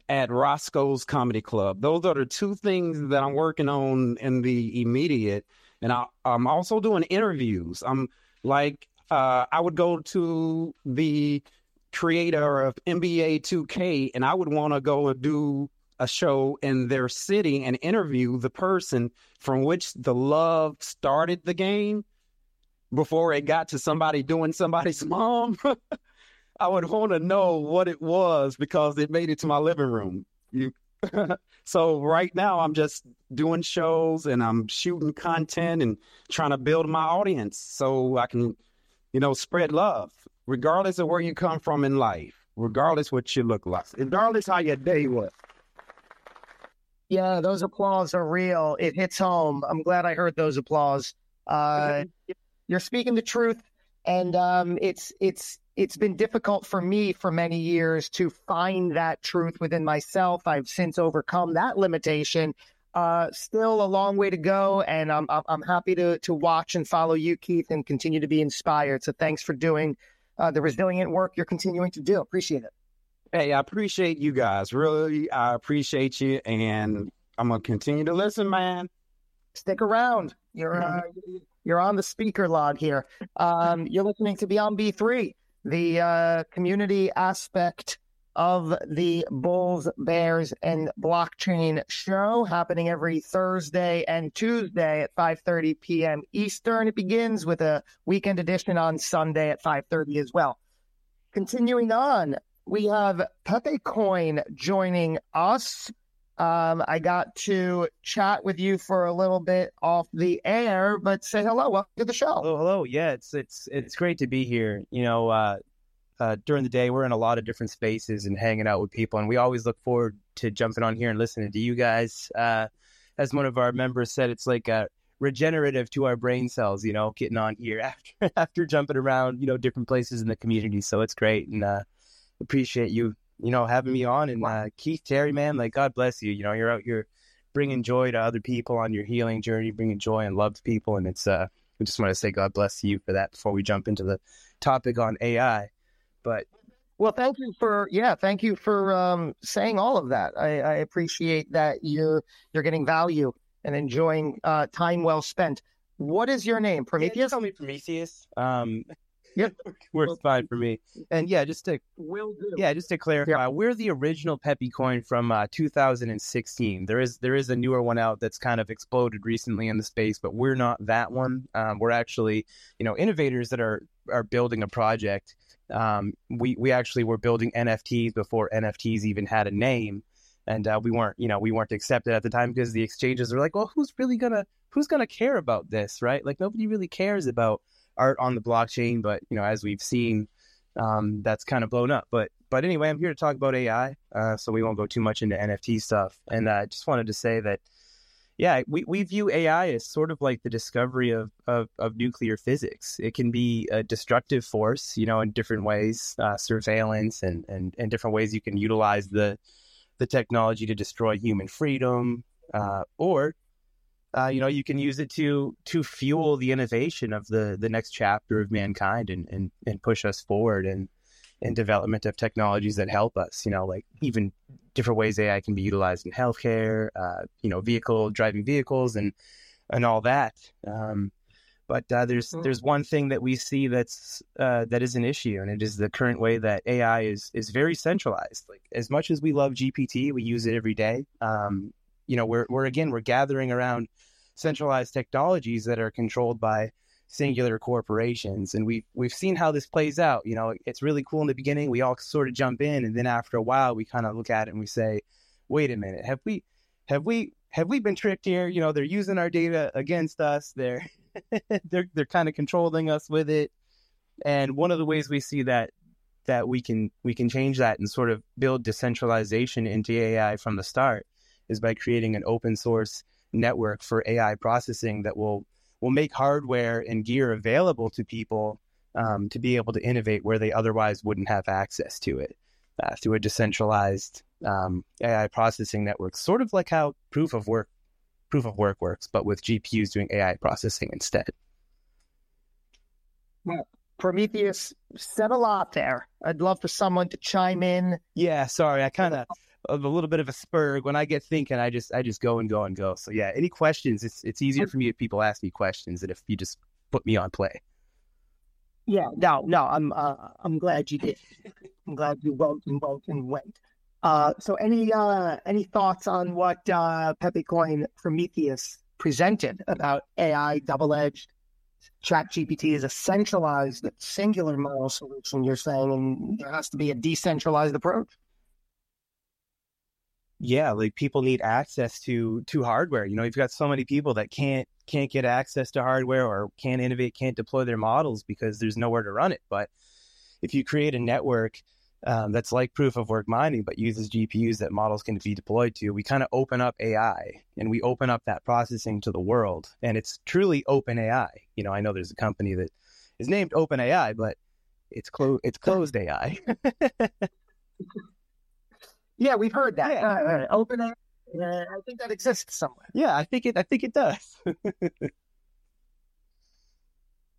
Speaker 6: at Rozco's Comedy Club. Those are the two things that I'm working on in the immediate. And I, I'm also doing interviews. I'm like, uh, I would go to the creator of NBA 2K and I would want to go and do a show in their city and interview the person from which the love started the game before it got to somebody doing somebody's mom. I would want to know what it was because it made it to my living room. You, so right now I'm just doing shows and I'm shooting content and trying to build my audience so I can, you know, spread love regardless of where you come from in life, regardless what you look like, regardless how your day was.
Speaker 1: Yeah, those applause are real. It hits home. I'm glad I heard those applause. Uh, you're speaking the truth, and um, it's it's it's been difficult for me for many years to find that truth within myself. I've since overcome that limitation. Uh, still a long way to go, and I'm I'm I'm happy to to watch and follow you, Keith, and continue to be inspired. So thanks for doing uh, the resilient work you're continuing to do. Appreciate it.
Speaker 6: Hey, I appreciate you guys. Really, I appreciate you, and I'm gonna continue to listen, man.
Speaker 1: Stick around. You're uh, you're on the speaker log here. Um, you're listening to Beyond B3. the uh, community aspect of the Bulls, Bears, and Blockchain show happening every Thursday and Tuesday at 5:30 p.m. Eastern. It begins with a weekend edition on Sunday at 5:30 as well. Continuing on, we have Pepe Coin joining us. Um, I got to chat with you for a little bit off the air, but say hello. Welcome to the show.
Speaker 7: Hello, hello. Yeah, it's it's it's great to be here. You know, uh, uh, during the day, we're in a lot of different spaces and hanging out with people, and we always look forward to jumping on here and listening to you guys. Uh, as one of our members said, it's like a regenerative to our brain cells. You know, getting on here after after jumping around, you know, different places in the community. So it's great, and uh, appreciate you you know, having me on. And uh, Keith Terry, man, like God bless you. You know, you're out here bringing joy to other people on your healing journey, bringing joy and love to people. And it's, uh, I just want to say God bless you for that before we jump into the topic on AI. But
Speaker 1: well, thank you for yeah, thank you for um, saying all of that. I, I, appreciate that you're you're getting value and enjoying uh, time well spent. What is your name, Prometheus? Yeah,
Speaker 7: call me Prometheus. Um, Yep, works well, fine for me. And yeah, just to
Speaker 1: will do.
Speaker 7: Yeah, just to clarify, we're the original Pepe coin from uh, 2016. There is there is a newer one out that's kind of exploded recently in the space, but we're not that one. Um, we're actually you know innovators that are are building a project. Um, we we actually were building NFTs before NFTs even had a name, and uh, we weren't you know we weren't accepted at the time because the exchanges are like, well, who's really gonna who's gonna care about this, right? Like nobody really cares about art on the blockchain, but you know, as we've seen, um, that's kind of blown up. But but anyway, I'm here to talk about AI, uh, so we won't go too much into NFT stuff. And I uh, just wanted to say that, yeah, we, we view AI as sort of like the discovery of, of, of nuclear physics. It can be a destructive force, you know, in different ways, uh, surveillance and, and and different ways you can utilize the the technology to destroy human freedom, uh, or uh, you know, you can use it to to fuel the innovation of the the next chapter of mankind and and, and push us forward and in development of technologies that help us. You know, like even different ways AI can be utilized in healthcare, uh, you know, vehicle driving vehicles and and all that. Um, but uh, there's mm-hmm. there's one thing that we see that's uh, that is an issue, and it is the current way that AI is is very centralized. Like as much as we love GPT, we use it every day. Um, you know, we're we're again we're gathering around centralized technologies that are controlled by singular corporations. And we've we've seen how this plays out. You know it's really cool in the beginning. We all sort of jump in and then after a while we kind of look at it and we say wait a minute. Have we have we have we been tricked here? You know they're using our data against us. They're they're they're kind of controlling us with it. And one of the ways we see that that we can we can change that and sort of build decentralization into AI from the start is by creating an open source network for AI processing that will will make hardware and gear available to people um, to be able to innovate where they otherwise wouldn't have access to it uh, through a decentralized um, AI processing network, sort of like how proof of work proof of work works, but with GPUs doing AI processing instead.
Speaker 1: Well, Prometheus said a lot there. I'd love for someone to chime in.
Speaker 7: Yeah, sorry, I kind of a little bit of a spur. When I get thinking, I just I just go and go and go. So yeah, any questions? It's it's easier for me if people ask me questions than if you just put me on play.
Speaker 1: Yeah, no, no, I'm uh, I'm glad you did. I'm glad you went and went and went. Uh, so any uh, any thoughts on what uh, Pepe Coin Prometheus presented about AI double edged? Chat GPT is a centralized, singular model solution. You're saying, and there has to be a decentralized approach
Speaker 7: yeah like people need access to to hardware you know you've got so many people that can't can't get access to hardware or can't innovate can't deploy their models because there's nowhere to run it. But if you create a network um, that's like proof of work mining but uses gpus that models can be deployed to we kind of open up ai and we open up that processing to the world. And it's truly open ai you know i know there's a company that is named open ai but it's closed it's closed ai
Speaker 1: Yeah, we've heard that. Yeah. Uh, open air. Uh, I think that exists somewhere.
Speaker 7: Yeah, I think it. I think it does.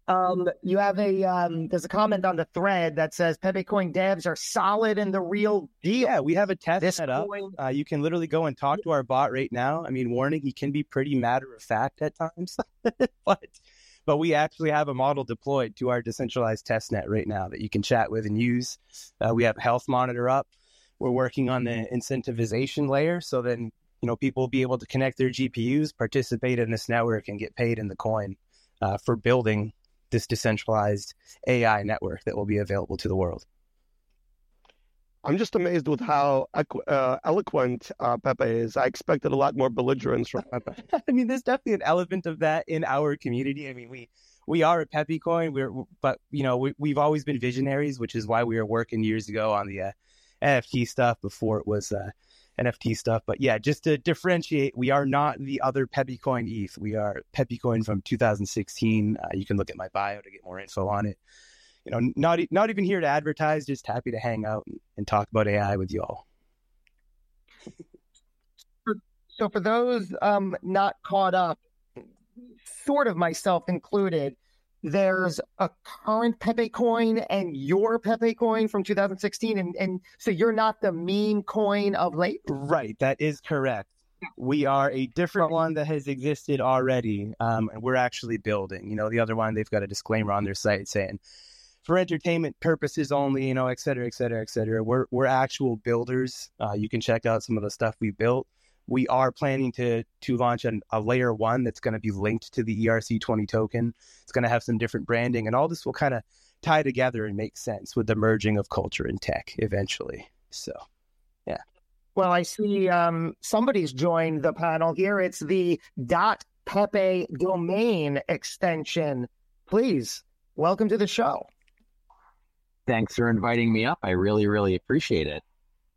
Speaker 1: um, you have a um, there's a comment on the thread that says Pepe Coin devs are solid in the real deal.
Speaker 7: Yeah, we have a test this set up. Uh, you can literally go and talk to our bot right now. I mean, warning, he can be pretty matter of fact at times, but but we actually have a model deployed to our decentralized test net right now that you can chat with and use. Uh, we have Health Monitor up. We're working on the incentivization layer, so then you know people will be able to connect their GPUs, participate in this network, and get paid in the coin uh, for building this decentralized AI network that will be available to the world.
Speaker 2: I'm just amazed with how uh, eloquent uh, Pepe is. I expected a lot more belligerence from Pepe.
Speaker 7: I mean, there's definitely an element of that in our community. I mean, we we are a Pepe coin, we're but you know we, we've always been visionaries, which is why we were working years ago on the uh, NFT stuff before it was uh, NFT stuff. But yeah, just to differentiate, we are not the other Pepe coin ETH. We are Pepe coin from 2016. Uh, you can look at my bio to get more info on it you know, not not even here to advertise, just happy to hang out and talk about AI with y'all.
Speaker 1: so for those um, not caught up, sort of myself included, there's a current Pepe coin and your Pepe coin from 2016, and and so you're not the meme coin of late.
Speaker 7: Right, that is correct. We are a different one that has existed already, um, and we're actually building. You know, the other one they've got a disclaimer on their site saying for entertainment purposes only, you know, et cetera, et cetera, et cetera. We're we're actual builders. Uh, you can check out some of the stuff we built. We are planning to to launch an, a layer one that's going to be linked to the ERC20 token. It's going to have some different branding, and all this will kind of tie together and make sense with the merging of culture and tech eventually. So, yeah.
Speaker 1: Well, I see um, somebody's joined the panel here. It's the dot Pepe domain extension. Please welcome to the show
Speaker 8: thanks for inviting me up. I really, really appreciate it.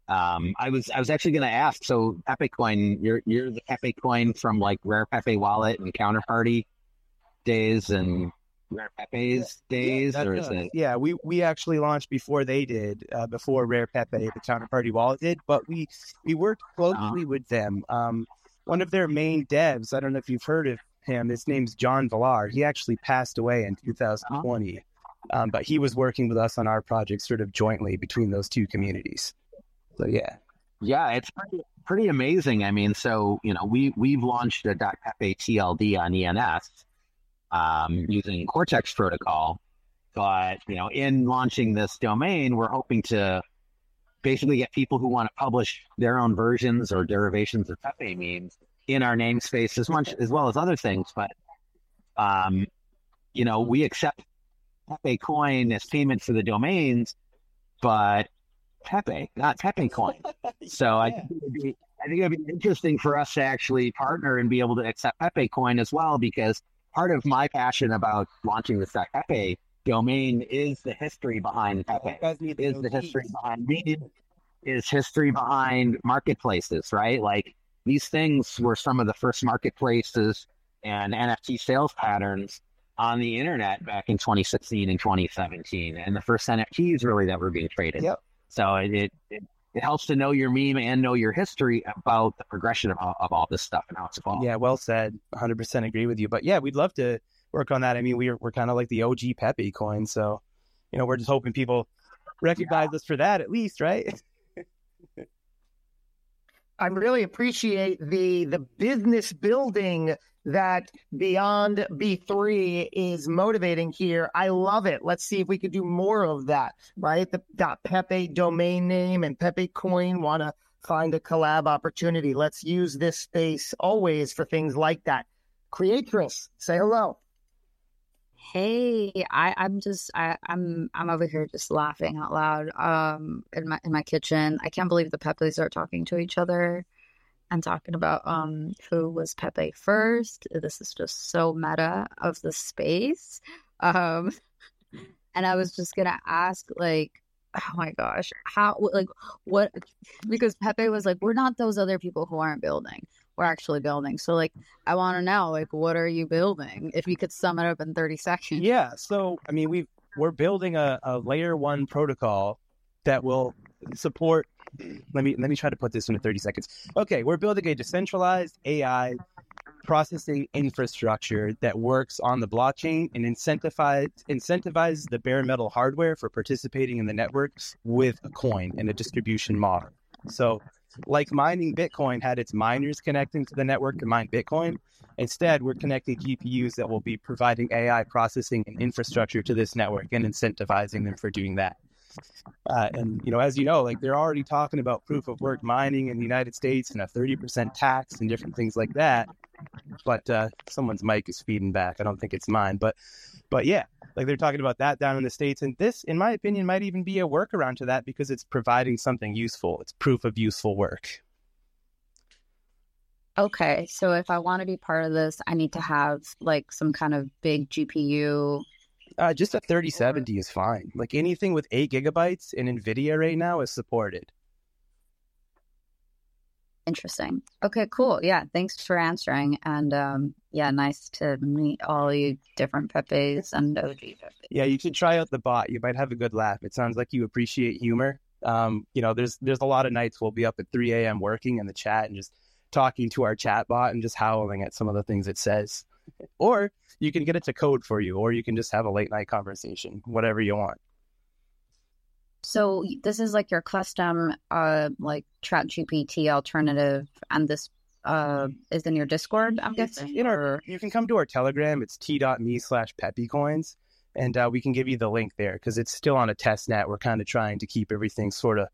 Speaker 8: Um, I was I was actually going to ask. So Pepe Coin, you're you're the Pepe Coin from like Rare Pepe Wallet and Counterparty days and Rare Pepe's days,
Speaker 7: yeah,
Speaker 8: or is it?
Speaker 7: Yeah, we we actually launched before they did, uh, before Rare Pepe, the Counterparty Wallet did. But we we worked closely uh-huh. with them. Um, one of their main devs, I don't know if you've heard of him. His name's John Villar. He actually passed away in 2020. Uh-huh. Um, but he was working with us on our project sort of jointly between those two communities. So yeah.
Speaker 8: Yeah, it's pretty, pretty amazing. I mean, so you know, we we've launched a .pepe TLD on ENS um, using Cortex protocol, but you know, in launching this domain, we're hoping to basically get people who want to publish their own versions or derivations of Pepe memes in our namespace as much as well as other things. But um, you know, we accept Pepe coin as payment for the domains, but Pepe, not Pepe coin. So yeah. I think it would be I think it'd be interesting for us to actually partner and be able to accept Pepe coin as well, because part of my passion about launching the Pepe domain is the history behind Pepe, is the history behind me, is history behind marketplaces, right? Like these things were some of the first marketplaces and NFT sales patterns on the internet back in 2016 and 2017, and the first NFTs really that were being traded.
Speaker 1: Yep.
Speaker 8: So it, it, it helps to know your meme and know your history about the progression of, of all this stuff and how it's evolved.
Speaker 7: Yeah, well said. 100% agree with you. But yeah, we'd love to work on that. I mean, we're we're kind of like the OG Pepe coin, so you know, we're just hoping people recognize yeah. us for that at least, right?
Speaker 1: I really appreciate the the business building that Beyond B3 is motivating here. I love it. Let's see if we could do more of that, right? The Pepe domain name and Pepe coin want to find a collab opportunity. Let's use this space always for things like that. Creatress, say hello.
Speaker 5: Hey, I, I'm just I, I'm I'm over here just laughing out loud um in my in my kitchen. I can't believe the Pepes are talking to each other and talking about um who was Pepe first. This is just so meta of the space. Um and I was just gonna ask like oh my gosh, how like what because Pepe was like, We're not those other people who aren't building. We're actually building. So like I wanna know, like, what are you building? If you could sum it up in thirty seconds.
Speaker 7: Yeah. So I mean we we're building a, a layer one protocol that will support let me let me try to put this into 30 seconds. Okay, we're building a decentralized AI processing infrastructure that works on the blockchain and incentivize incentivizes the bare metal hardware for participating in the network with a coin and a distribution model. So like mining Bitcoin had its miners connecting to the network to mine Bitcoin. Instead, we're connecting GPUs that will be providing AI processing and infrastructure to this network and incentivizing them for doing that. Uh, and you know, as you know, like they're already talking about proof of work mining in the United States and a thirty percent tax and different things like that. But uh, someone's mic is feeding back. I don't think it's mine, but but yeah, like they're talking about that down in the states, and this, in my opinion, might even be a workaround to that because it's providing something useful. It's proof of useful work.
Speaker 5: Okay, so if I want to be part of this, I need to have like some kind of big GPU
Speaker 7: uh, just a 3070 is fine. Like anything with eight gigabytes in NVIDIA right now is supported.
Speaker 5: Interesting. Okay, cool. Yeah, thanks for answering. And um, yeah, nice to meet all you different Pepes and OG Pepes.
Speaker 7: Yeah, you should try out the bot. You might have a good laugh. It sounds like you appreciate humor. Um, you know, there's there's a lot of nights we'll be up at 3 a.m. working in the chat and just talking to our chat bot and just howling at some of the things it says. Or you can get it to code for you, or you can just have a late night conversation, whatever you want.
Speaker 5: So this is like your custom, uh, like Chat GPT alternative, and this uh is in your Discord. I'm guessing.
Speaker 7: You know, you can come to our Telegram. It's t.me slash peppycoins, and uh, we can give you the link there because it's still on a test net. We're kind of trying to keep everything sort of,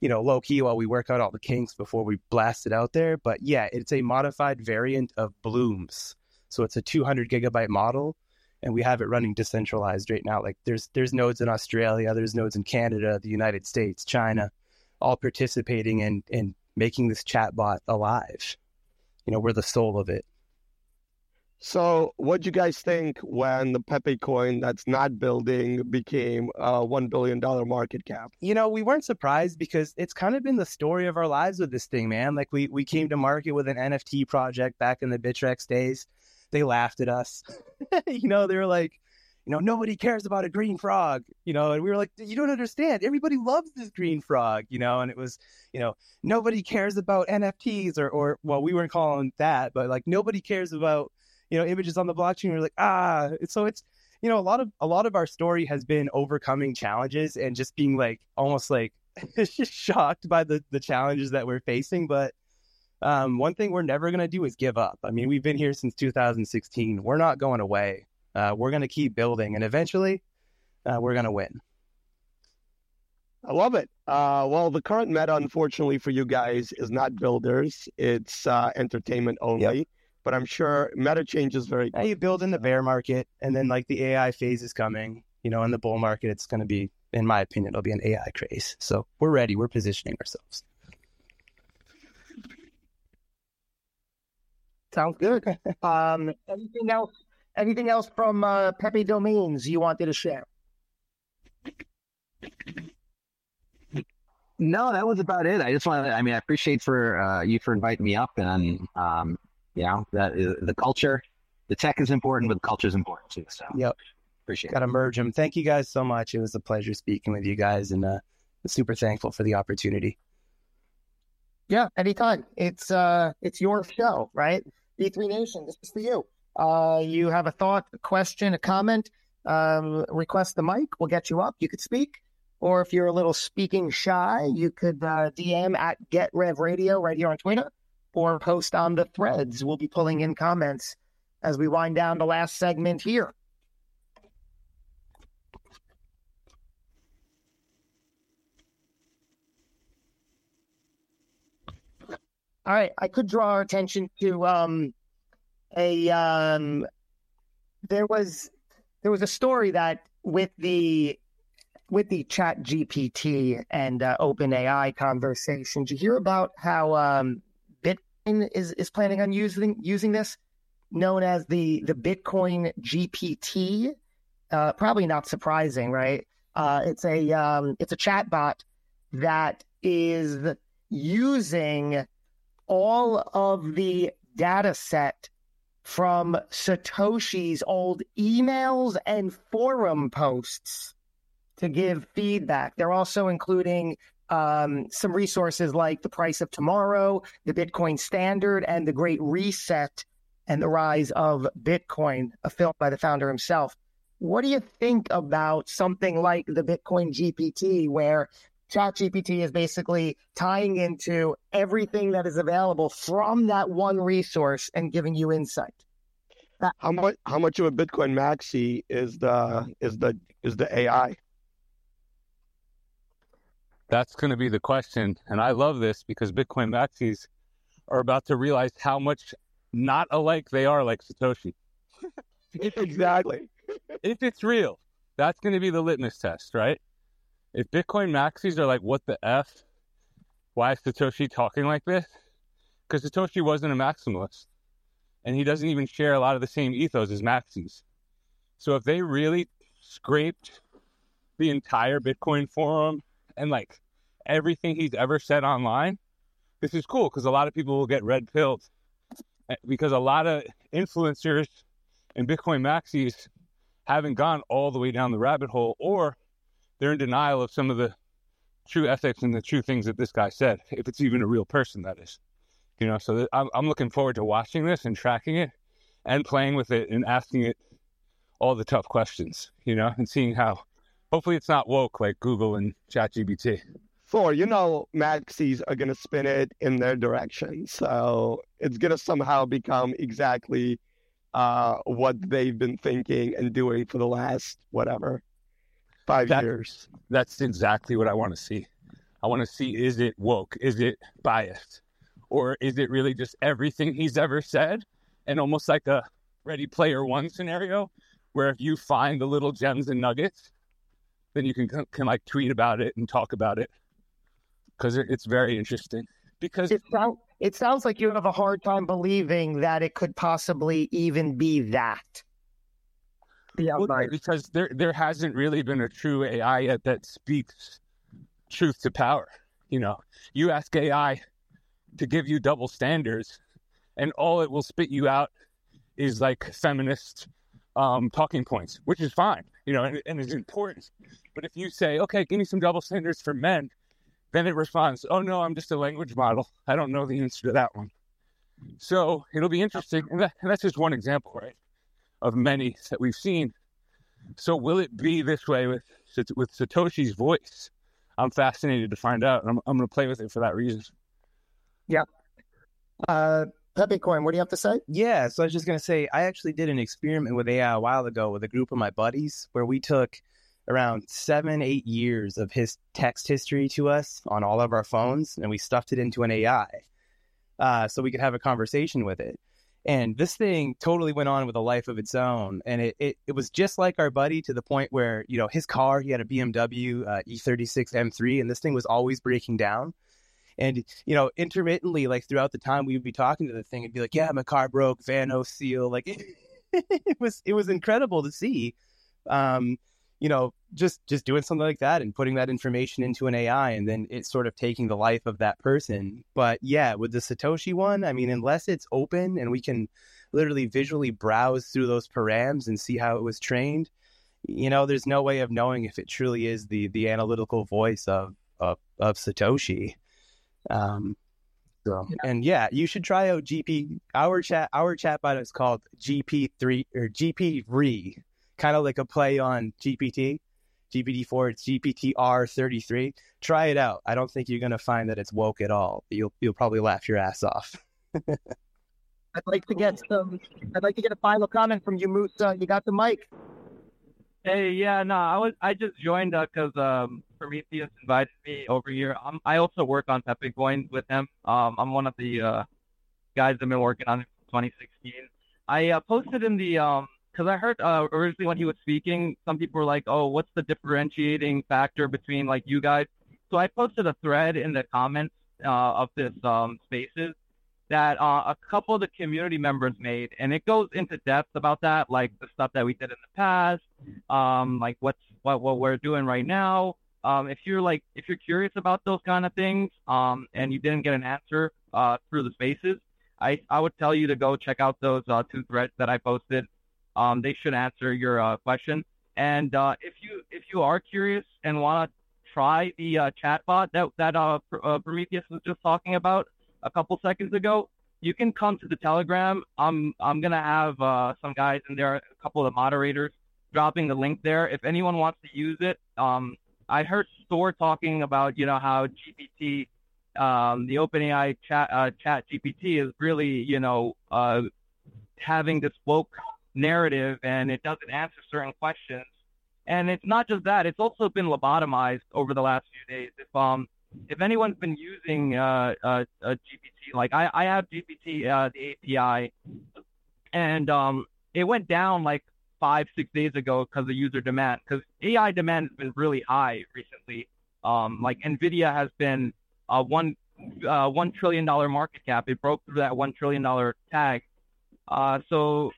Speaker 7: you know, low key while we work out all the kinks before we blast it out there. But yeah, it's a modified variant of Blooms. So it's a 200 gigabyte model, and we have it running decentralized right now. Like there's there's nodes in Australia, there's nodes in Canada, the United States, China, all participating in in making this chatbot alive. You know, we're the soul of it.
Speaker 2: So, what do you guys think when the Pepe coin that's not building became a one billion dollar market cap?
Speaker 7: You know, we weren't surprised because it's kind of been the story of our lives with this thing, man. Like we we came to market with an NFT project back in the Bittrex days they laughed at us. you know, they were like, you know, nobody cares about a green frog, you know, and we were like, you don't understand. Everybody loves this green frog, you know, and it was, you know, nobody cares about NFTs or, or, well, we weren't calling that, but like nobody cares about, you know, images on the blockchain. We we're like, ah, so it's, you know, a lot of, a lot of our story has been overcoming challenges and just being like, almost like, just shocked by the, the challenges that we're facing. But, um, one thing we're never going to do is give up. I mean, we've been here since 2016. We're not going away. Uh, we're going to keep building, and eventually, uh, we're going to win.
Speaker 2: I love it. Uh, well, the current meta, unfortunately for you guys, is not builders; it's uh, entertainment only. Yep. But I'm sure meta changes very.
Speaker 7: Yeah, you build in the bear market, and then like the AI phase is coming. You know, in the bull market, it's going to be, in my opinion, it'll be an AI craze. So we're ready. We're positioning ourselves.
Speaker 1: Sounds good. um, anything else? Anything else from uh, Pepe Domains you wanted to share?
Speaker 8: No, that was about it. I just want to. I mean, I appreciate for uh, you for inviting me up, and um, you know that is, the culture, the tech is important, but the culture is important too. So,
Speaker 7: yep,
Speaker 8: appreciate. It.
Speaker 7: Got to merge them. Thank you guys so much. It was a pleasure speaking with you guys, and uh, super thankful for the opportunity.
Speaker 1: Yeah, anytime. It's uh, it's your show, right? B3 Nation, this is for you. Uh, you have a thought, a question, a comment, um, request the mic. We'll get you up. You could speak. Or if you're a little speaking shy, you could uh, DM at Get Rev Radio right here on Twitter or post on the threads. We'll be pulling in comments as we wind down the last segment here. All right, I could draw our attention to um, a um, there was there was a story that with the with the Chat GPT and uh, Open AI conversation. Did you hear about how um, Bitcoin is is planning on using using this, known as the the Bitcoin GPT? Uh, probably not surprising, right? Uh, it's a um, it's a chatbot that is using all of the data set from Satoshi's old emails and forum posts to give feedback. They're also including um, some resources like the price of tomorrow, the Bitcoin standard, and the Great Reset and the rise of Bitcoin, a film by the founder himself. What do you think about something like the Bitcoin GPT, where ChatGPT is basically tying into everything that is available from that one resource and giving you insight.
Speaker 2: How much how much of a Bitcoin maxi is the is the is the AI?
Speaker 9: That's going to be the question, and I love this because Bitcoin maxis are about to realize how much not alike they are like Satoshi.
Speaker 2: exactly.
Speaker 9: if it's real, that's going to be the litmus test, right? If Bitcoin maxis are like, what the F? Why is Satoshi talking like this? Because Satoshi wasn't a maximalist. And he doesn't even share a lot of the same ethos as maxis. So if they really scraped the entire Bitcoin forum and like everything he's ever said online, this is cool because a lot of people will get red pilled eh, because a lot of influencers and Bitcoin maxis haven't gone all the way down the rabbit hole or they're in denial of some of the true ethics and the true things that this guy said, if it's even a real person, that is. You know, so th- I'm, I'm looking forward to watching this and tracking it and playing with it and asking it all the tough questions, you know, and seeing how hopefully it's not woke like Google and ChatGPT.
Speaker 2: Thor, you know, maxis are going to spin it in their direction. So it's going to somehow become exactly uh, what they've been thinking and doing for the last, whatever, five that, years.
Speaker 9: That's exactly what I want to see. I want to see is it woke? Is it biased? Or is it really just everything he's ever said? And almost like a ready player one scenario where if you find the little gems and nuggets, then you can, can like tweet about it and talk about it because it's very interesting. Because
Speaker 1: it, sound, it sounds like you have a hard time believing that it could possibly even be that.
Speaker 9: Well, because there there hasn't really been a true AI yet that speaks truth to power. You know, you ask AI to give you double standards, and all it will spit you out is like feminist um, talking points, which is fine, you know, and, and is important. But if you say, okay, give me some double standards for men, then it responds, oh no, I'm just a language model. I don't know the answer to that one. So it'll be interesting. And, that, and that's just one example, right, of many that we've seen. So will it be this way with with Satoshi's voice? I'm fascinated to find out. and I'm, I'm going to play with it for that reason.
Speaker 1: Yeah. Uh, Bitcoin, what do you have to say?
Speaker 7: Yeah, so I was just going to say, I actually did an experiment with AI a while ago with a group of my buddies where we took around seven, eight years of his text history to us on all of our phones, and we stuffed it into an AI uh, so we could have a conversation with it. And this thing totally went on with a life of its own. And it, it, it was just like our buddy to the point where, you know, his car, he had a BMW uh, E36 M3, and this thing was always breaking down. And, you know, intermittently, like throughout the time, we would be talking to the thing and be like, yeah, my car broke, VANOS seal. Like, it, it was, it was incredible to see. Um, you know, just just doing something like that and putting that information into an AI and then it's sort of taking the life of that person. But yeah, with the Satoshi one, I mean, unless it's open and we can literally visually browse through those params and see how it was trained, you know, there's no way of knowing if it truly is the the analytical voice of of, of Satoshi. Um, so, and yeah, you should try out GP. Our chat, our chatbot is called GP three or GP three kind of like a play on GPT. GPT-4, it's GPT-R33. Try it out. I don't think you're going to find that it's woke at all. You'll you'll probably laugh your ass off.
Speaker 1: I'd like to get some. I'd like to get a final comment from you, Musa. You got the mic.
Speaker 10: Hey, yeah, no, I was I just joined up because uh, um, Prometheus invited me over here. I'm, I also work on Pepe Coin with him. Um, I'm one of the uh, guys that have been working on it 2016. I uh, posted in the um, because I heard uh, originally when he was speaking, some people were like, "Oh, what's the differentiating factor between like you guys?" So I posted a thread in the comments uh, of this um, Spaces that uh, a couple of the community members made, and it goes into depth about that, like the stuff that we did in the past, um, like what's what what we're doing right now. Um, if you're like if you're curious about those kind of things, um, and you didn't get an answer uh, through the Spaces, I I would tell you to go check out those uh, two threads that I posted um, they should answer your uh, question. And uh, if you if you are curious and want to try the uh, chatbot that that uh, uh, Prometheus was just talking about a couple seconds ago, you can come to the Telegram. I'm I'm gonna have uh, some guys in there, are a couple of the moderators, dropping the link there. If anyone wants to use it, um, I heard Store talking about you know how GPT, um, the OpenAI chat uh, chat GPT is really you know uh, having this woke narrative and it doesn't answer certain questions. And it's not just that; it's also been lobotomized over the last few days. If um if anyone's been using uh, uh, GPT, like I I have GPT uh, the API, and um it went down like five six days ago because of user demand because AI demand has been really high recently. Um like Nvidia has been uh one uh one trillion dollar market cap. It broke through that one trillion dollar tag. Uh so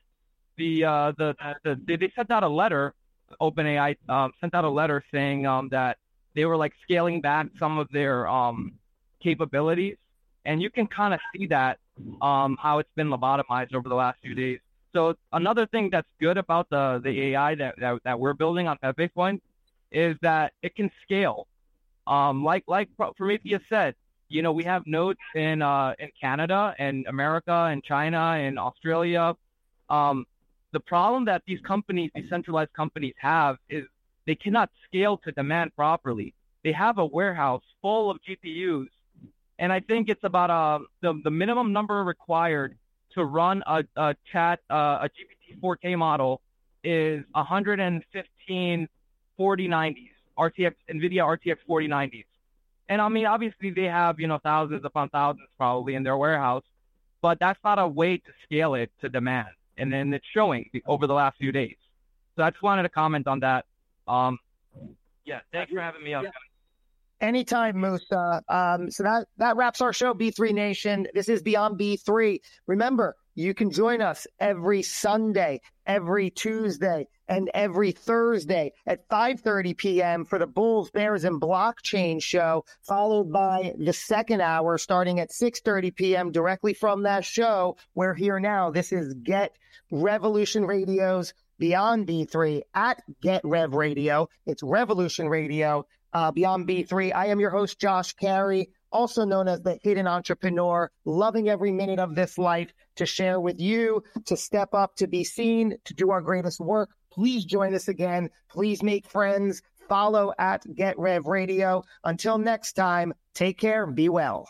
Speaker 10: the uh the, the, the they sent out a letter OpenAI um, sent out a letter saying um, that they were like scaling back some of their um, capabilities, and you can kind of see that um, how it's been lobotomized over the last few days. So another thing that's good about the the AI that that, that we're building on Point is that it can scale. Um, like like Prometheus said, you know, we have nodes in uh, in Canada and America and China and Australia. Um, the problem that these companies, decentralized companies, have is they cannot scale to demand properly. They have a warehouse full of GPUs, and I think it's about uh, the the minimum number required to run a, a chat uh, a GPT 4K model is 115 4090s RTX NVIDIA RTX 4090s. And I mean, obviously they have you know thousands upon thousands probably in their warehouse, but that's not a way to scale it to demand and then it's showing over the last few days. So I just wanted to comment on that. Um, yeah, thanks for having me on. Yeah.
Speaker 1: Anytime, Musa. Um, so that, that wraps our show, B3 Nation. This is Beyond B3. Remember, you can join us every Sunday, every Tuesday, and every Thursday at 5:30 p.m. for the Bulls, Bears, and Blockchain show, followed by the second hour starting at 6:30 p.m. directly from that show. We're here now. This is Get Revolution Radio's Beyond B3 at Get Rev Radio. It's Revolution Radio. Uh, Beyond B3. I am your host, Josh Cary also known as the hidden entrepreneur, loving every minute of this life to share with you, to step up, to be seen, to do our greatest work. Please join us again. Please make friends. Follow at Get Rev Radio. Until next time, take care and be well.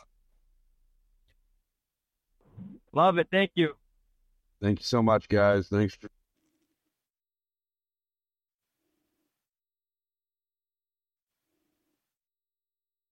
Speaker 10: Love it. Thank you.
Speaker 11: Thank you so much, guys. Thanks for